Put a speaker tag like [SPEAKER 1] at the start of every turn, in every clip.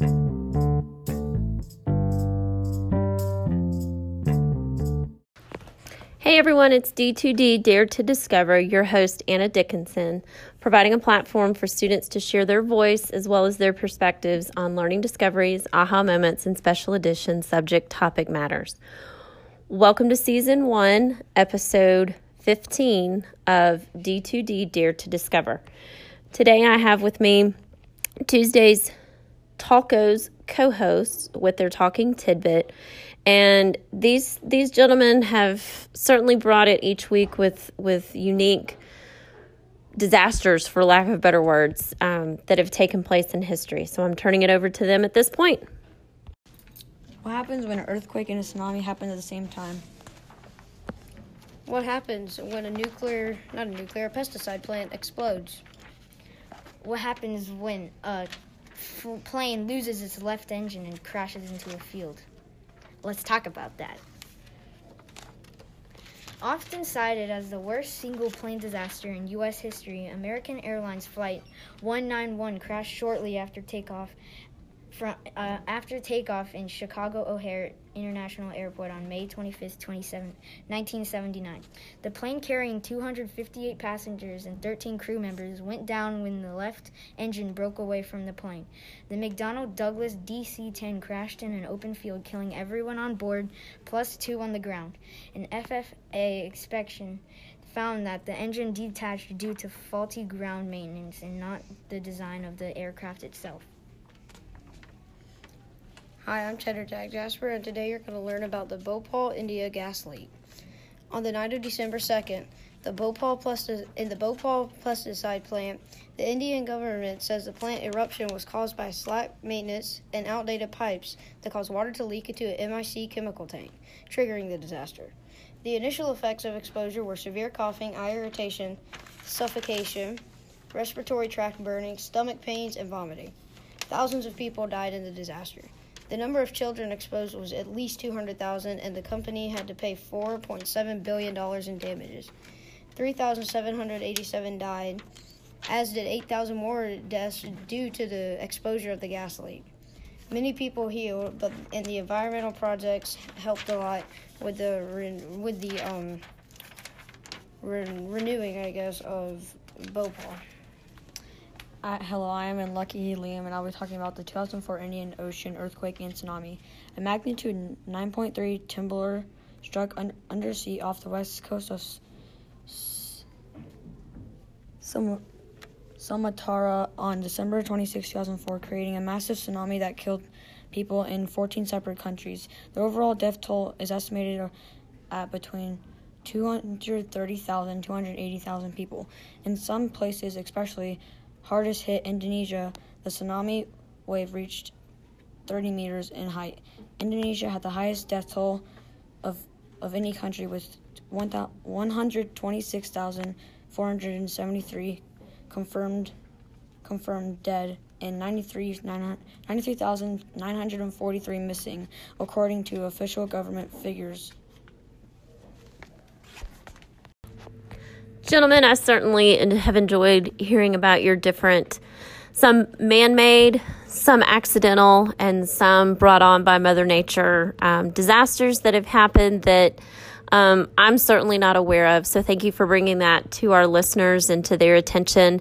[SPEAKER 1] Hey everyone, it's D2D Dare to Discover, your host Anna Dickinson, providing a platform for students to share their voice as well as their perspectives on learning discoveries, aha moments, and special edition subject topic matters. Welcome to season one, episode 15 of D2D Dare to Discover. Today I have with me Tuesday's Talkos co hosts with their talking tidbit and these these gentlemen have certainly brought it each week with with unique disasters, for lack of better words, um, that have taken place in history. So I'm turning it over to them at this point.
[SPEAKER 2] What happens when an earthquake and a tsunami happen at the same time?
[SPEAKER 3] What happens when a nuclear, not a nuclear, a pesticide plant explodes? What happens when a f- plane loses its left engine and crashes into a field? Let's talk about that. Often cited as the worst single plane disaster in U.S. history, American Airlines Flight 191 crashed shortly after takeoff from uh, after takeoff in Chicago O'Hare International Airport on May 25, 1979. The plane carrying 258 passengers and 13 crew members went down when the left engine broke away from the plane. The McDonnell Douglas DC 10 crashed in an open field, killing everyone on board plus two on the ground. An FFA inspection found that the engine detached due to faulty ground maintenance and not the design of the aircraft itself.
[SPEAKER 4] Hi, I'm Cheddar Jack Jasper, and today you're going to learn about the Bhopal India gas leak. On the night of December 2nd, the Bhopal Plasti- in the Bhopal pesticide plant, the Indian government says the plant eruption was caused by slack maintenance and outdated pipes that caused water to leak into an MIC chemical tank, triggering the disaster. The initial effects of exposure were severe coughing, eye irritation, suffocation, respiratory tract burning, stomach pains, and vomiting. Thousands of people died in the disaster. The number of children exposed was at least 200,000, and the company had to pay $4.7 billion in damages. 3,787 died, as did 8,000 more deaths due to the exposure of the gas leak. Many people healed, but and the environmental projects helped a lot with the with the um, re- renewing, I guess, of Bhopal.
[SPEAKER 2] Uh, hello, I am in Lucky Liam, and I'll be talking about the 2004 Indian Ocean earthquake and tsunami. A magnitude 9.3 temblor struck un- undersea off the west coast of S- on December 26, 2004, creating a massive tsunami that killed people in 14 separate countries. The overall death toll is estimated at between 230,000 and 280,000 people. In some places, especially hardest hit Indonesia, the tsunami wave reached 30 meters in height. Indonesia had the highest death toll of, of any country with 126,473 confirmed confirmed dead and 93,943 missing, according to official government figures.
[SPEAKER 1] Gentlemen, I certainly have enjoyed hearing about your different, some man made, some accidental, and some brought on by Mother Nature um, disasters that have happened that um, I'm certainly not aware of. So thank you for bringing that to our listeners and to their attention.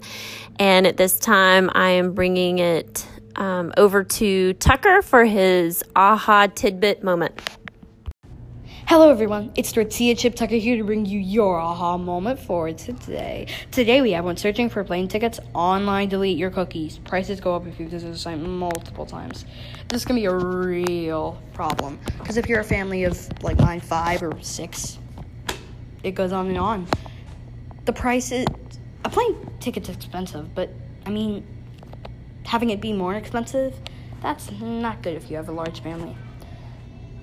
[SPEAKER 1] And at this time, I am bringing it um, over to Tucker for his aha tidbit moment.
[SPEAKER 5] Hello everyone, it's Tortilla Chip Tucker here to bring you your aha moment for today. Today we have when searching for plane tickets, online delete your cookies. Prices go up if you visit the site multiple times. This is gonna be a real problem. Because if you're a family of like mine, five or six, it goes on and on. The price is a plane ticket's expensive, but I mean having it be more expensive, that's not good if you have a large family.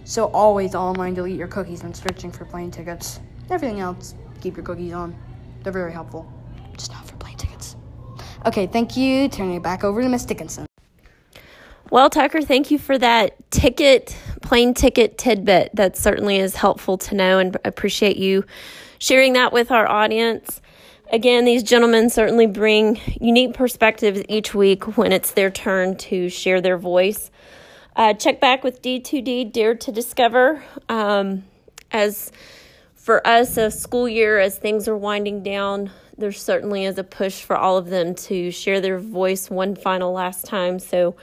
[SPEAKER 5] So always online delete your cookies when searching for plane tickets. Everything else, keep your cookies on. They're very helpful. Just not for plane tickets. Okay, thank you. Turning it back over to Miss Dickinson.
[SPEAKER 1] Well, Tucker, thank you for that ticket, plane ticket tidbit. That certainly is helpful to know and appreciate you sharing that with our audience. Again, these gentlemen certainly bring unique perspectives each week when it's their turn to share their voice. Uh, check back with D2D Dare to Discover. Um, as for us, a school year, as things are winding down, there certainly is a push for all of them to share their voice one final last time. So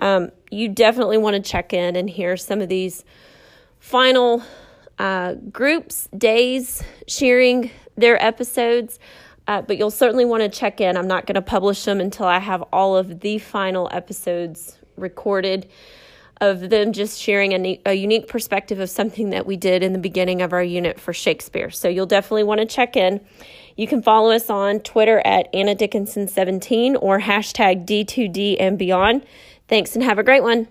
[SPEAKER 1] um, you definitely want to check in and hear some of these final uh, groups, days sharing their episodes. Uh, but you'll certainly want to check in. I'm not going to publish them until I have all of the final episodes recorded of them just sharing a, a, unique perspective of something that we did in the beginning of our unit for Shakespeare. So you'll definitely want to check in. You can follow us on Twitter at Anna Dickinson17 or hashtag D2D and beyond. Thanks and have a great one.